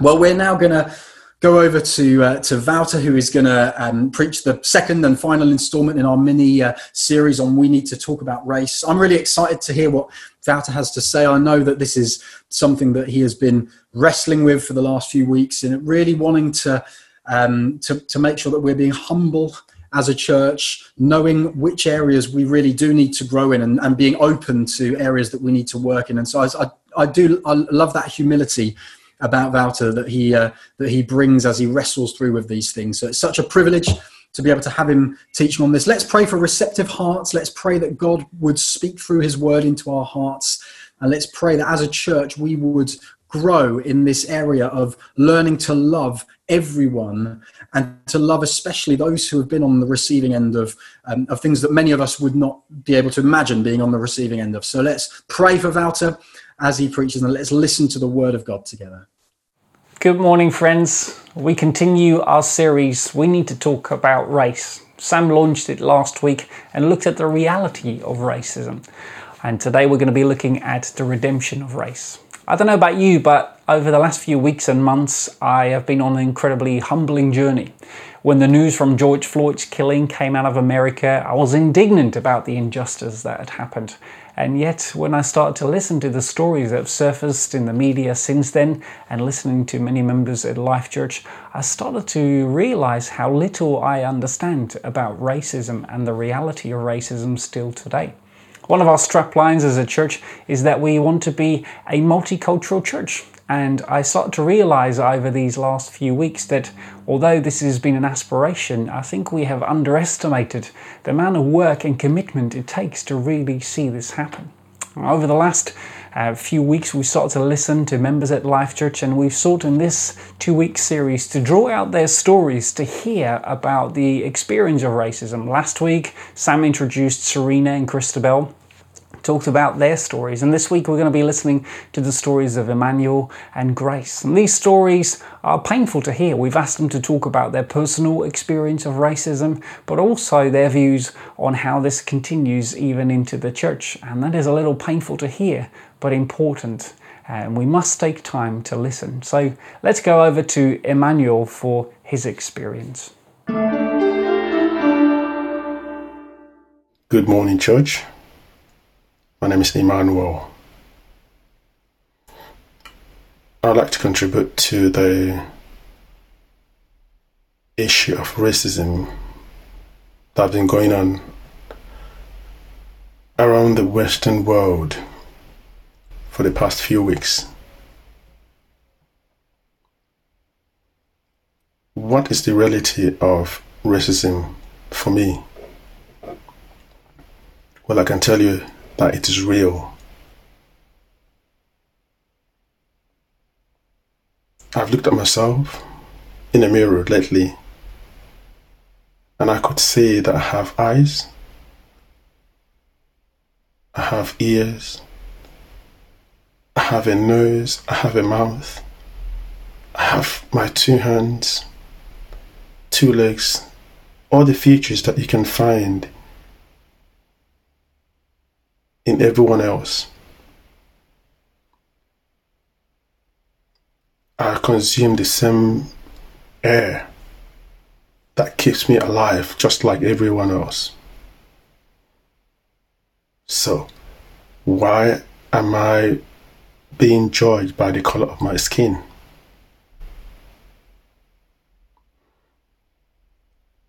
Well, we're now going to go over to uh, to Wouter, who is going to um, preach the second and final instalment in our mini uh, series on We Need to Talk About Race. I'm really excited to hear what Wouter has to say. I know that this is something that he has been wrestling with for the last few weeks, and really wanting to um, to, to make sure that we're being humble as a church, knowing which areas we really do need to grow in, and, and being open to areas that we need to work in. And so I, I, I do I love that humility about Wouter that he uh, that he brings as he wrestles through with these things. So it's such a privilege to be able to have him teaching on this. Let's pray for receptive hearts. Let's pray that God would speak through His Word into our hearts, and let's pray that as a church we would grow in this area of learning to love everyone and to love especially those who have been on the receiving end of, um, of things that many of us would not be able to imagine being on the receiving end of. So let's pray for Wouter as he preaches and let's listen to the word of God together. Good morning, friends. We continue our series. We need to talk about race. Sam launched it last week and looked at the reality of racism. And today we're going to be looking at the redemption of race. I don't know about you, but over the last few weeks and months, I have been on an incredibly humbling journey. When the news from George Floyd's killing came out of America, I was indignant about the injustice that had happened. And yet, when I started to listen to the stories that have surfaced in the media since then, and listening to many members at Life Church, I started to realize how little I understand about racism and the reality of racism still today. One of our straplines as a church is that we want to be a multicultural church. And I started to realize over these last few weeks that although this has been an aspiration, I think we have underestimated the amount of work and commitment it takes to really see this happen. Over the last uh, few weeks, we started to listen to members at Life Church, and we've sought in this two week series to draw out their stories to hear about the experience of racism. Last week, Sam introduced Serena and Christabel talked about their stories. And this week we're going to be listening to the stories of Emmanuel and Grace. And these stories are painful to hear. We've asked them to talk about their personal experience of racism, but also their views on how this continues even into the church. And that is a little painful to hear, but important. And we must take time to listen. So let's go over to Emmanuel for his experience. Good morning, church. My name is Emmanuel. I'd like to contribute to the issue of racism that's been going on around the Western world for the past few weeks. What is the reality of racism for me? Well, I can tell you that it is real. I've looked at myself in a mirror lately and I could see that I have eyes, I have ears, I have a nose, I have a mouth, I have my two hands, two legs, all the features that you can find in everyone else. I consume the same air that keeps me alive just like everyone else. So, why am I being judged by the color of my skin?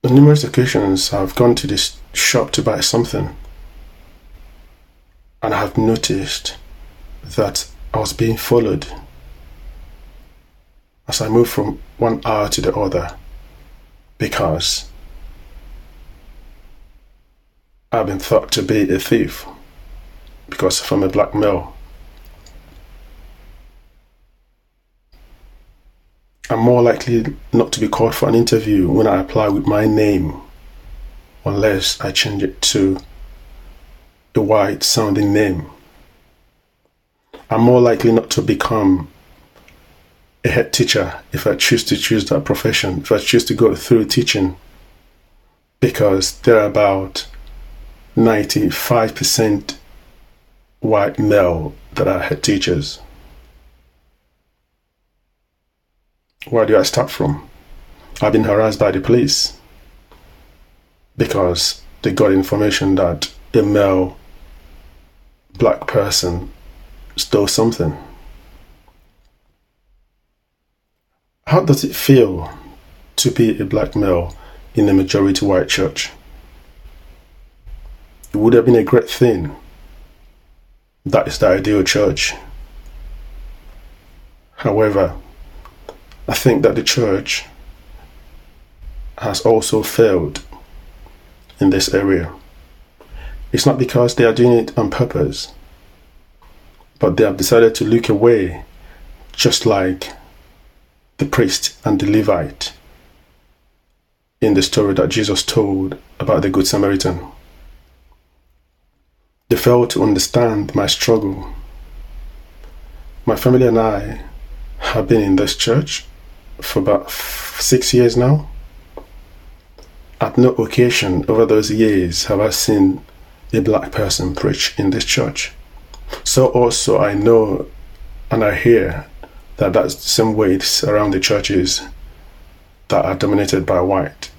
On numerous occasions, I've gone to this shop to buy something and I have noticed that I was being followed as I moved from one hour to the other because I've been thought to be a thief because I'm a black male. I'm more likely not to be called for an interview when I apply with my name unless I change it to a white sounding name. I'm more likely not to become a head teacher if I choose to choose that profession, if I choose to go through teaching, because there are about 95% white male that are head teachers. Where do I start from? I've been harassed by the police because they got information that a male black person stole something. How does it feel to be a black male in a majority white church? It would have been a great thing. That is the ideal church. However, I think that the church has also failed in this area. It's not because they are doing it on purpose, but they have decided to look away, just like the priest and the Levite in the story that Jesus told about the Good Samaritan. They failed to understand my struggle. My family and I have been in this church for about six years now. At no occasion over those years have I seen a black person preach in this church. So also I know and I hear that that's the same way it's around the churches that are dominated by white.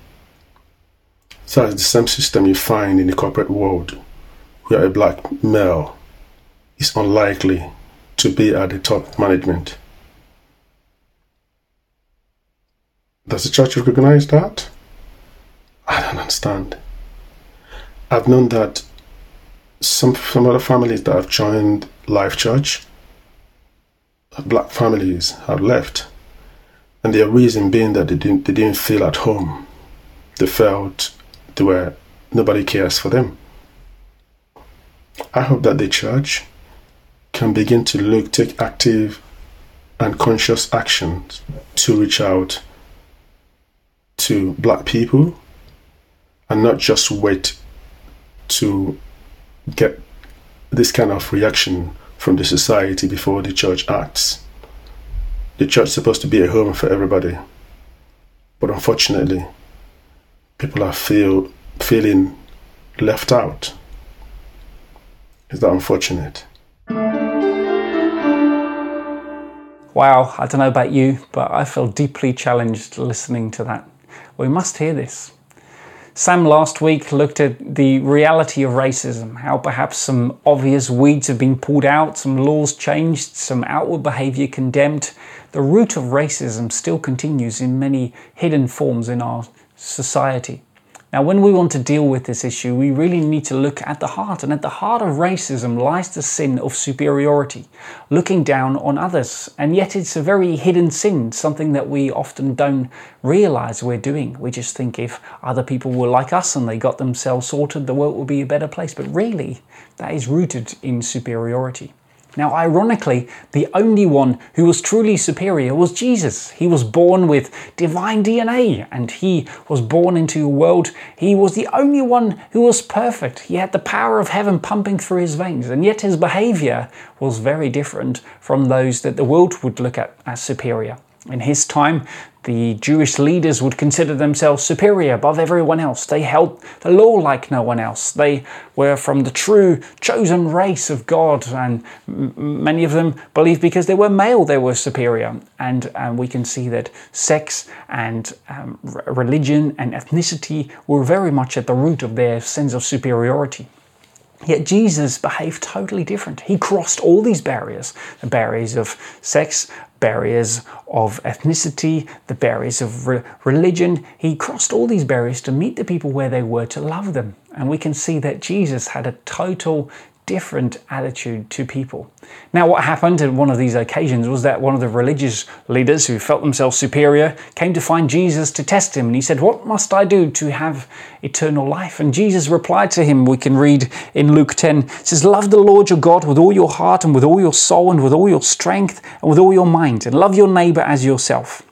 So it's the same system you find in the corporate world where a black male is unlikely to be at the top management. Does the church recognize that? I don't understand. I've known that some some other families that have joined Life Church, black families have left, and their reason being that they didn't they didn't feel at home. They felt they were nobody cares for them. I hope that the church can begin to look take active and conscious actions to reach out to black people and not just wait to get this kind of reaction from the society before the church acts. The church is supposed to be a home for everybody, but unfortunately, people are feel feeling left out. Is that unfortunate? Wow, I don't know about you, but I feel deeply challenged listening to that. We must hear this. Sam last week looked at the reality of racism, how perhaps some obvious weeds have been pulled out, some laws changed, some outward behaviour condemned. The root of racism still continues in many hidden forms in our society. Now, when we want to deal with this issue, we really need to look at the heart. And at the heart of racism lies the sin of superiority, looking down on others. And yet, it's a very hidden sin, something that we often don't realize we're doing. We just think if other people were like us and they got themselves sorted, the world would be a better place. But really, that is rooted in superiority. Now, ironically, the only one who was truly superior was Jesus. He was born with divine DNA and he was born into a world. He was the only one who was perfect. He had the power of heaven pumping through his veins, and yet his behavior was very different from those that the world would look at as superior. In his time, the Jewish leaders would consider themselves superior above everyone else. They held the law like no one else. They were from the true chosen race of God, and many of them believed because they were male they were superior. And we can see that sex and um, religion and ethnicity were very much at the root of their sense of superiority. Yet Jesus behaved totally different. He crossed all these barriers the barriers of sex, barriers of ethnicity, the barriers of re- religion. He crossed all these barriers to meet the people where they were, to love them. And we can see that Jesus had a total different attitude to people. Now, what happened at one of these occasions was that one of the religious leaders who felt themselves superior came to find Jesus to test him. And he said, What must I do to have eternal life? And Jesus replied to him, we can read in Luke 10, says, Love the Lord your God with all your heart and with all your soul and with all your strength and with all your mind, and love your neighbor as yourself.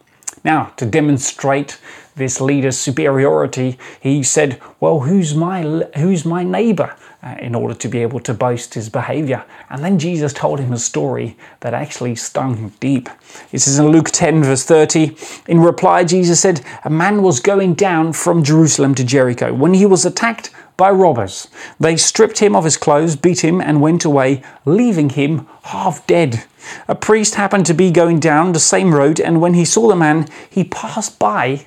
Now, to demonstrate this leader's superiority, he said, Well, who's my, who's my neighbor? Uh, in order to be able to boast his behavior. And then Jesus told him a story that actually stung deep. It says in Luke 10, verse 30, in reply, Jesus said, A man was going down from Jerusalem to Jericho when he was attacked by robbers. They stripped him of his clothes, beat him, and went away, leaving him half dead. A priest happened to be going down the same road, and when he saw the man, he passed by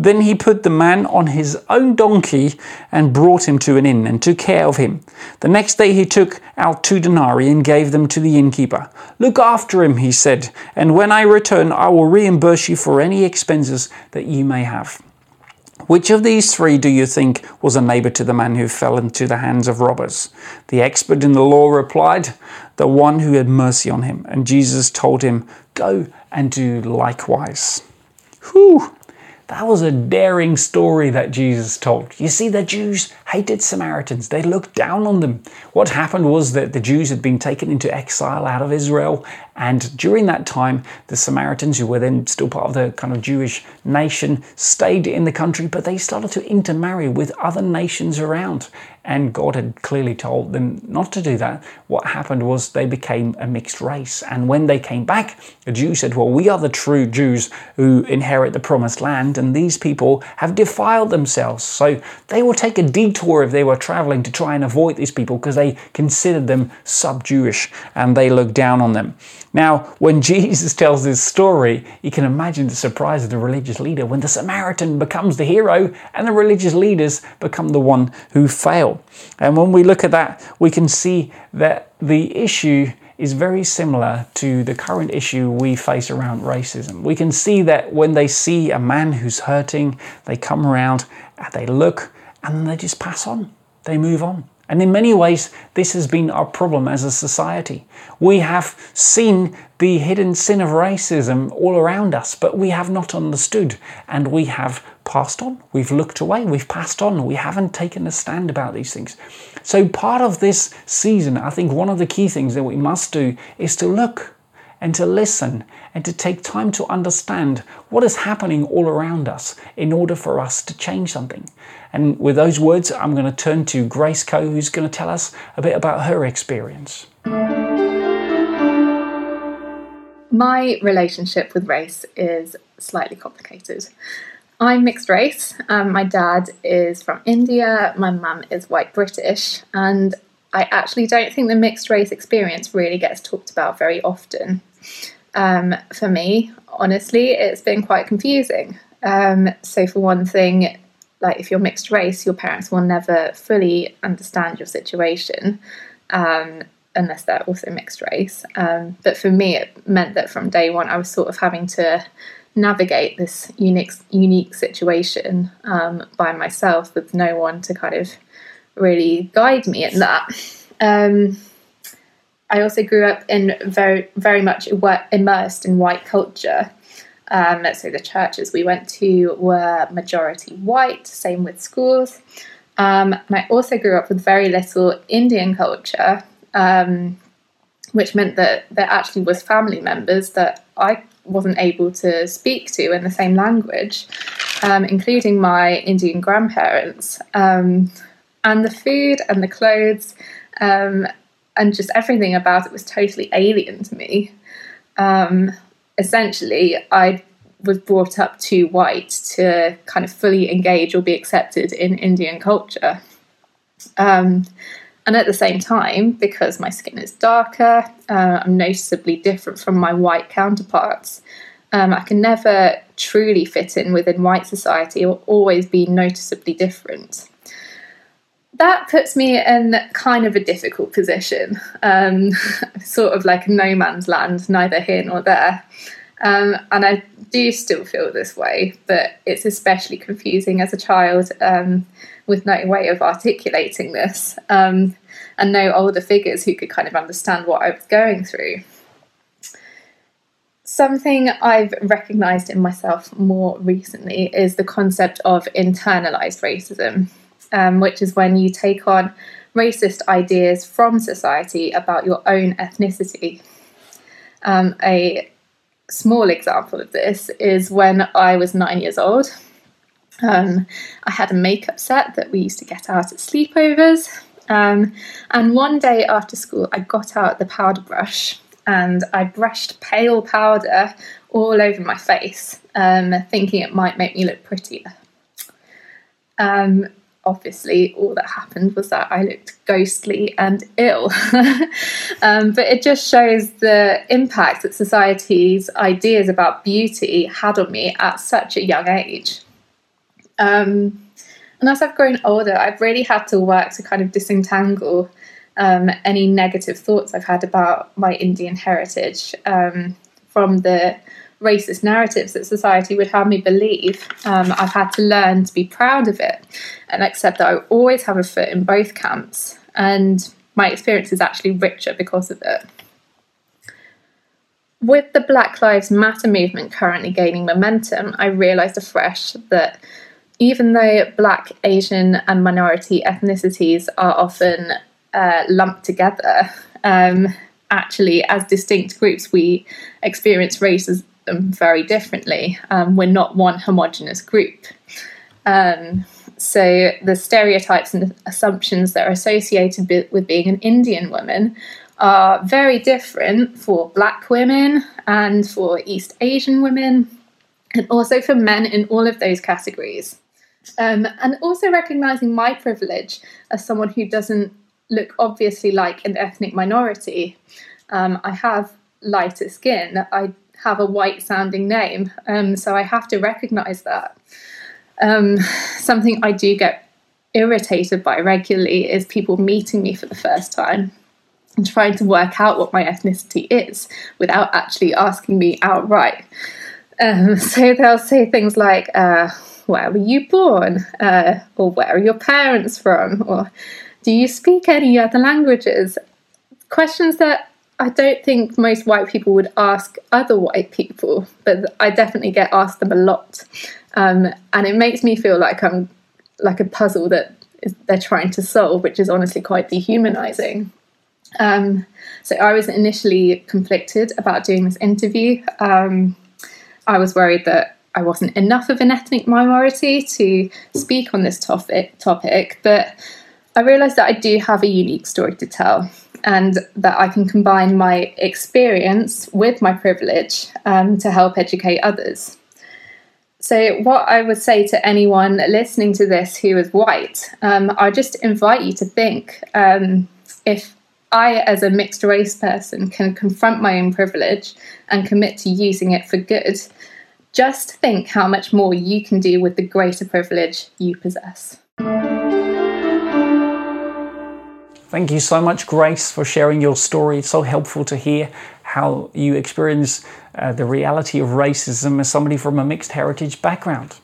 Then he put the man on his own donkey and brought him to an inn and took care of him. The next day he took out two denarii and gave them to the innkeeper. Look after him, he said, and when I return, I will reimburse you for any expenses that you may have. Which of these three do you think was a neighbor to the man who fell into the hands of robbers? The expert in the law replied, The one who had mercy on him. And Jesus told him, Go and do likewise. Whew! That was a daring story that Jesus told. You see, the Jews hated Samaritans. They looked down on them. What happened was that the Jews had been taken into exile out of Israel, and during that time, the Samaritans, who were then still part of the kind of Jewish nation, stayed in the country, but they started to intermarry with other nations around and God had clearly told them not to do that. What happened was they became a mixed race. And when they came back, the Jews said, Well, we are the true Jews who inherit the promised land, and these people have defiled themselves. So they will take a detour if they were traveling to try and avoid these people because they considered them sub Jewish and they looked down on them. Now, when Jesus tells this story, you can imagine the surprise of the religious leader when the Samaritan becomes the hero and the religious leaders become the one who fail. And when we look at that, we can see that the issue is very similar to the current issue we face around racism. We can see that when they see a man who's hurting, they come around, and they look, and they just pass on. They move on. And in many ways, this has been our problem as a society. We have seen the hidden sin of racism all around us, but we have not understood and we have passed on. We've looked away, we've passed on, we haven't taken a stand about these things. So, part of this season, I think one of the key things that we must do is to look and to listen and to take time to understand what is happening all around us in order for us to change something. And with those words, I'm going to turn to Grace Coe, who's going to tell us a bit about her experience. My relationship with race is slightly complicated. I'm mixed race. Um, my dad is from India, my mum is white British, and I actually don't think the mixed race experience really gets talked about very often. Um, for me, honestly, it's been quite confusing. Um, so, for one thing, like if you're mixed race, your parents will never fully understand your situation um, unless they're also mixed race. Um, but for me, it meant that from day one, I was sort of having to navigate this unique unique situation um, by myself with no one to kind of really guide me in that. Um, I also grew up in very very much immersed in white culture. Um, let's say the churches we went to were majority white, same with schools. Um, and I also grew up with very little Indian culture, um, which meant that there actually was family members that I wasn't able to speak to in the same language, um, including my Indian grandparents. Um, and the food and the clothes um, and just everything about it was totally alien to me. Um, essentially, I was brought up too white to kind of fully engage or be accepted in Indian culture. Um, and at the same time, because my skin is darker, uh, I'm noticeably different from my white counterparts. Um, I can never truly fit in within white society or always be noticeably different. That puts me in kind of a difficult position, um, sort of like no man's land, neither here nor there. Um, and I do still feel this way, but it's especially confusing as a child um, with no way of articulating this um, and no older figures who could kind of understand what I was going through. Something I've recognised in myself more recently is the concept of internalised racism, um, which is when you take on racist ideas from society about your own ethnicity. Um, a small example of this is when I was nine years old. Um, I had a makeup set that we used to get out at sleepovers, Um, and one day after school, I got out the powder brush and I brushed pale powder all over my face, um, thinking it might make me look prettier. Um, obviously, all that happened was that I looked ghostly and ill. um, but it just shows the impact that society's ideas about beauty had on me at such a young age. Um, and as I've grown older, I've really had to work to kind of disentangle um, any negative thoughts I've had about my Indian heritage um, from the racist narratives that society would have me believe. Um, I've had to learn to be proud of it and accept that I always have a foot in both camps. And my experience is actually richer because of it. With the Black Lives Matter movement currently gaining momentum, I realised afresh that even though Black, Asian, and minority ethnicities are often uh, lumped together, um, actually, as distinct groups, we experience racism very differently. Um, we're not one homogenous group. Um, so the stereotypes and assumptions that are associated with being an Indian woman are very different for Black women and for East Asian women, and also for men in all of those categories. Um, and also recognizing my privilege as someone who doesn't look obviously like an ethnic minority. Um, I have lighter skin. I have a white sounding name, um, so I have to recognize that. Um, something I do get irritated by regularly is people meeting me for the first time and trying to work out what my ethnicity is without actually asking me outright. Um, so they'll say things like, uh, where were you born? Uh, or where are your parents from? Or do you speak any other languages? Questions that I don't think most white people would ask other white people, but I definitely get asked them a lot. Um, and it makes me feel like I'm like a puzzle that they're trying to solve, which is honestly quite dehumanizing. Um, so I was initially conflicted about doing this interview. Um, I was worried that I wasn't enough of an ethnic minority to speak on this topic, topic but I realised that I do have a unique story to tell and that I can combine my experience with my privilege um, to help educate others. So, what I would say to anyone listening to this who is white, um, I just invite you to think um, if I, as a mixed race person, can confront my own privilege and commit to using it for good, just think how much more you can do with the greater privilege you possess. Thank you so much, Grace, for sharing your story. It's so helpful to hear how you experience uh, the reality of racism as somebody from a mixed heritage background.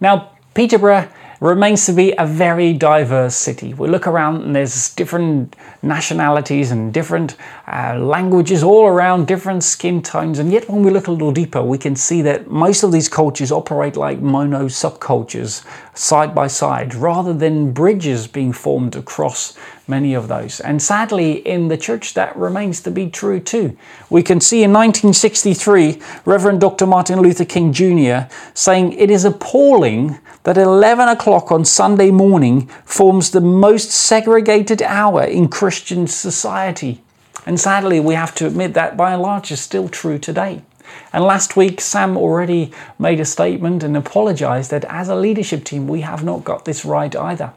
Now, Peterborough remains to be a very diverse city. We look around and there's different nationalities and different uh, languages all around, different skin tones, and yet when we look a little deeper, we can see that most of these cultures operate like mono subcultures, side by side, rather than bridges being formed across many of those. And sadly, in the church, that remains to be true too. We can see in 1963, Reverend Dr. Martin Luther King Jr. saying, It is appalling that 11 o'clock on Sunday morning forms the most segregated hour in Christian society. And sadly, we have to admit that by and large is still true today. And last week, Sam already made a statement and apologized that as a leadership team, we have not got this right either.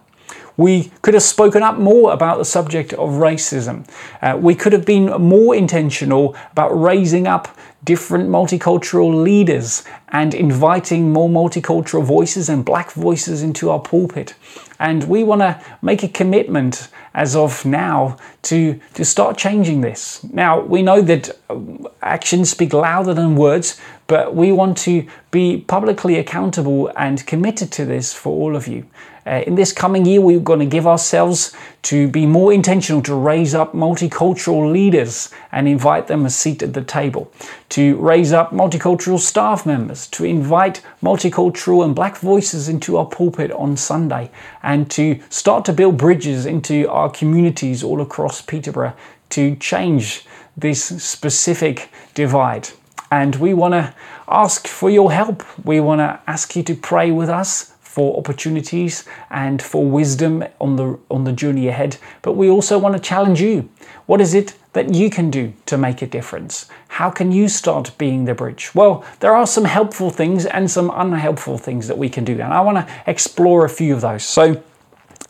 We could have spoken up more about the subject of racism. Uh, we could have been more intentional about raising up different multicultural leaders and inviting more multicultural voices and black voices into our pulpit. And we want to make a commitment as of now to, to start changing this. Now, we know that uh, actions speak louder than words, but we want to be publicly accountable and committed to this for all of you. Uh, in this coming year, we're going to give ourselves to be more intentional to raise up multicultural leaders and invite them a seat at the table, to raise up multicultural staff members, to invite multicultural and black voices into our pulpit on Sunday, and to start to build bridges into our communities all across Peterborough to change this specific divide. And we want to ask for your help. We want to ask you to pray with us for opportunities and for wisdom on the on the journey ahead. But we also want to challenge you. What is it that you can do to make a difference? How can you start being the bridge? Well, there are some helpful things and some unhelpful things that we can do, and I want to explore a few of those. So,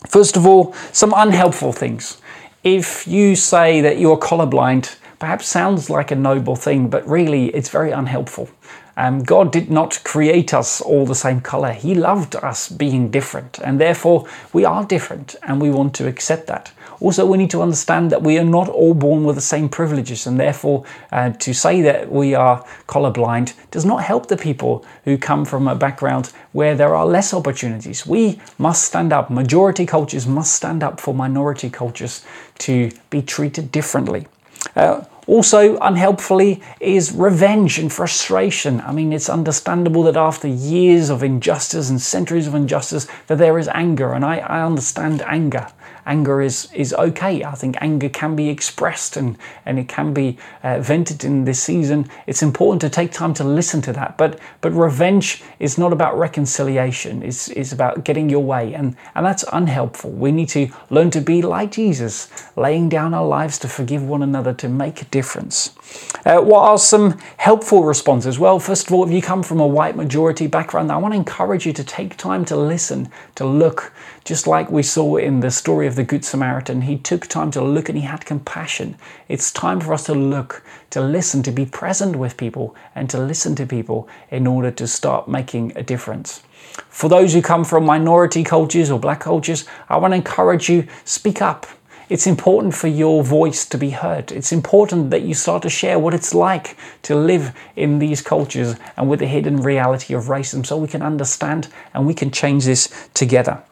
first of all, some unhelpful things. If you say that you're colorblind, perhaps sounds like a noble thing, but really it's very unhelpful. Um, God did not create us all the same color. He loved us being different, and therefore we are different, and we want to accept that. Also, we need to understand that we are not all born with the same privileges, and therefore uh, to say that we are colorblind does not help the people who come from a background where there are less opportunities. We must stand up, majority cultures must stand up for minority cultures to be treated differently. Uh, also, unhelpfully, is revenge and frustration. I mean, it's understandable that after years of injustice and centuries of injustice, that there is anger, and I, I understand anger anger is, is okay. I think anger can be expressed and, and it can be uh, vented in this season. It's important to take time to listen to that. But, but revenge is not about reconciliation, it's, it's about getting your way. And, and that's unhelpful. We need to learn to be like Jesus, laying down our lives to forgive one another to make a difference. Uh, what are some helpful responses? Well, first of all, if you come from a white majority background, I want to encourage you to take time to listen, to look, just like we saw in the story of the Good Samaritan. He took time to look and he had compassion. It's time for us to look, to listen, to be present with people, and to listen to people in order to start making a difference. For those who come from minority cultures or black cultures, I want to encourage you speak up it's important for your voice to be heard. It's important that you start to share what it's like to live in these cultures and with the hidden reality of racism so we can understand and we can change this together.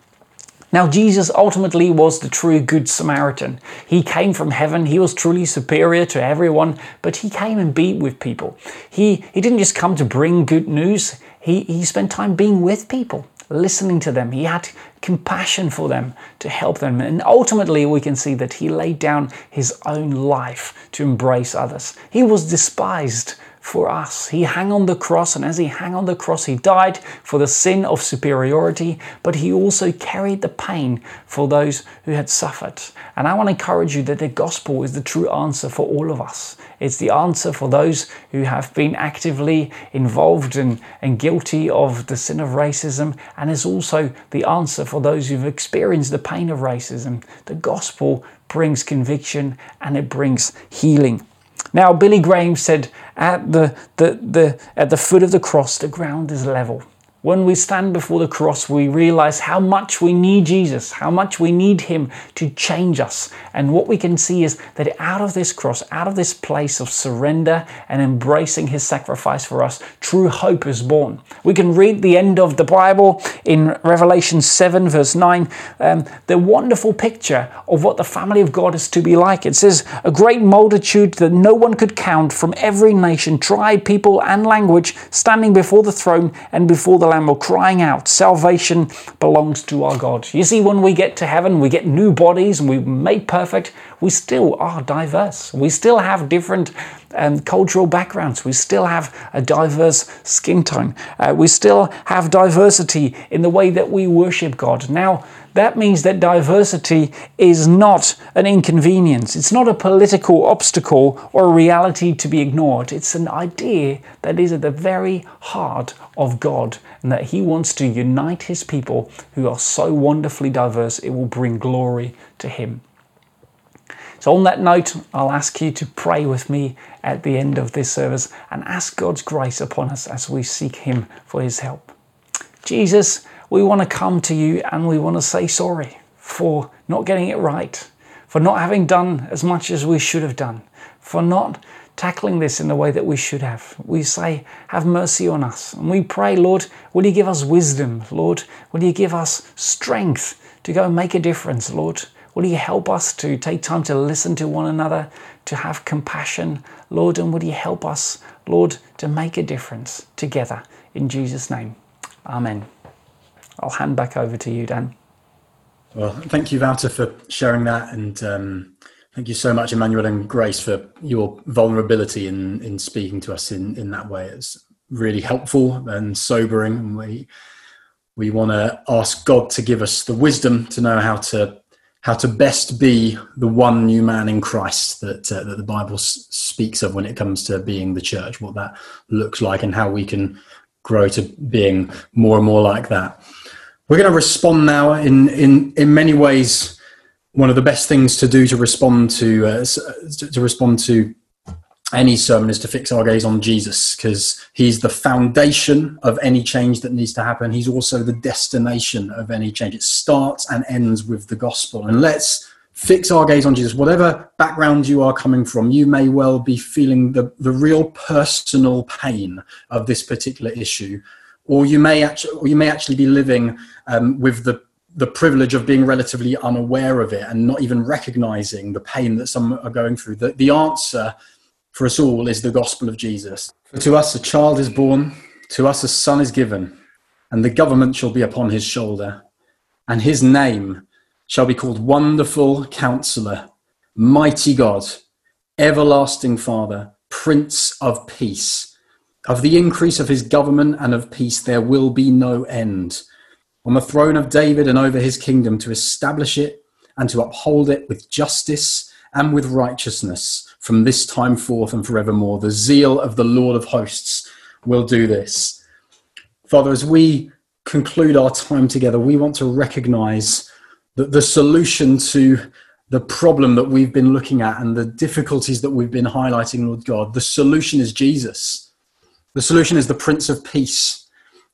Now, Jesus ultimately was the true Good Samaritan. He came from heaven, he was truly superior to everyone, but he came and be with people. He, he didn't just come to bring good news, he, he spent time being with people listening to them. He had compassion for them to help them. And ultimately, we can see that he laid down his own life to embrace others. He was despised for us. He hung on the cross, and as he hung on the cross, he died for the sin of superiority, but he also carried the pain for those who had suffered. And I want to encourage you that the gospel is the true answer for all of us. It's the answer for those who have been actively involved and, and guilty of the sin of racism, and it's also the answer for those who've experienced the pain of racism. The gospel brings conviction and it brings healing. Now, Billy Graham said, at the, the, the, at the foot of the cross, the ground is level. When we stand before the cross, we realize how much we need Jesus, how much we need Him to change us. And what we can see is that out of this cross, out of this place of surrender and embracing His sacrifice for us, true hope is born. We can read the end of the Bible in Revelation 7, verse 9, um, the wonderful picture of what the family of God is to be like. It says, A great multitude that no one could count from every nation, tribe, people, and language standing before the throne and before the Lamb were crying out, Salvation belongs to our God. You see, when we get to heaven, we get new bodies and we're made perfect, we still are diverse. We still have different um, cultural backgrounds. We still have a diverse skin tone. Uh, we still have diversity in the way that we worship God. Now, that means that diversity is not an inconvenience. It's not a political obstacle or a reality to be ignored. It's an idea that is at the very heart of God and that He wants to unite His people who are so wonderfully diverse, it will bring glory to Him. So, on that note, I'll ask you to pray with me at the end of this service and ask God's grace upon us as we seek Him for His help. Jesus, we want to come to you and we want to say sorry for not getting it right, for not having done as much as we should have done, for not tackling this in the way that we should have. We say, Have mercy on us. And we pray, Lord, will you give us wisdom? Lord, will you give us strength to go and make a difference? Lord, will you help us to take time to listen to one another, to have compassion? Lord, and will you help us, Lord, to make a difference together? In Jesus' name, Amen. I'll hand back over to you, Dan. Well, thank you, Wouter, for sharing that. And um, thank you so much, Emmanuel and Grace, for your vulnerability in, in speaking to us in, in that way. It's really helpful and sobering. And we, We want to ask God to give us the wisdom to know how to how to best be the one new man in Christ that uh, that the Bible s- speaks of when it comes to being the church, what that looks like, and how we can grow to being more and more like that. We're going to respond now in in in many ways. One of the best things to do to respond to uh, to respond to any sermon is to fix our gaze on Jesus because he's the foundation of any change that needs to happen. He's also the destination of any change. It starts and ends with the gospel. And let's fix our gaze on Jesus. Whatever background you are coming from, you may well be feeling the, the real personal pain of this particular issue. Or you may actually, or you may actually be living um, with the the privilege of being relatively unaware of it and not even recognizing the pain that some are going through. The, the answer for us all is the gospel of Jesus. For to us a child is born, to us a son is given, and the government shall be upon his shoulder, and his name shall be called Wonderful Counselor, Mighty God, Everlasting Father, Prince of Peace. Of the increase of his government and of peace there will be no end. On the throne of David and over his kingdom to establish it and to uphold it with justice and with righteousness from this time forth and forevermore. The zeal of the Lord of hosts will do this. Father, as we conclude our time together, we want to recognize that the solution to the problem that we've been looking at and the difficulties that we've been highlighting, Lord God, the solution is Jesus. The solution is the Prince of Peace.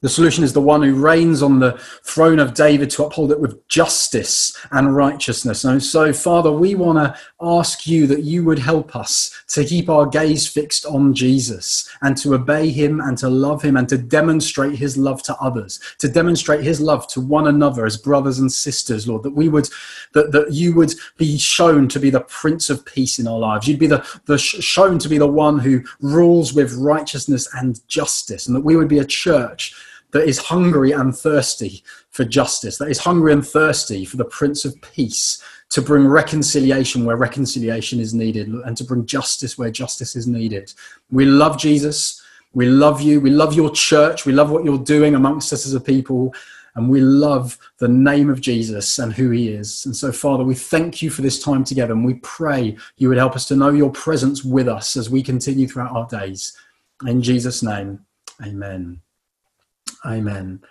The solution is the one who reigns on the throne of David to uphold it with justice and righteousness. And so, Father, we want to ask you that you would help us to keep our gaze fixed on Jesus and to obey him and to love him and to demonstrate his love to others, to demonstrate his love to one another as brothers and sisters, Lord, that we would, that, that you would be shown to be the Prince of Peace in our lives. You'd be the, the shown to be the one who rules with righteousness and justice, and that we would be a church that is hungry and thirsty for justice, that is hungry and thirsty for the Prince of Peace to bring reconciliation where reconciliation is needed and to bring justice where justice is needed. We love Jesus. We love you. We love your church. We love what you're doing amongst us as a people. And we love the name of Jesus and who he is. And so, Father, we thank you for this time together. And we pray you would help us to know your presence with us as we continue throughout our days. In Jesus' name, amen. Amen.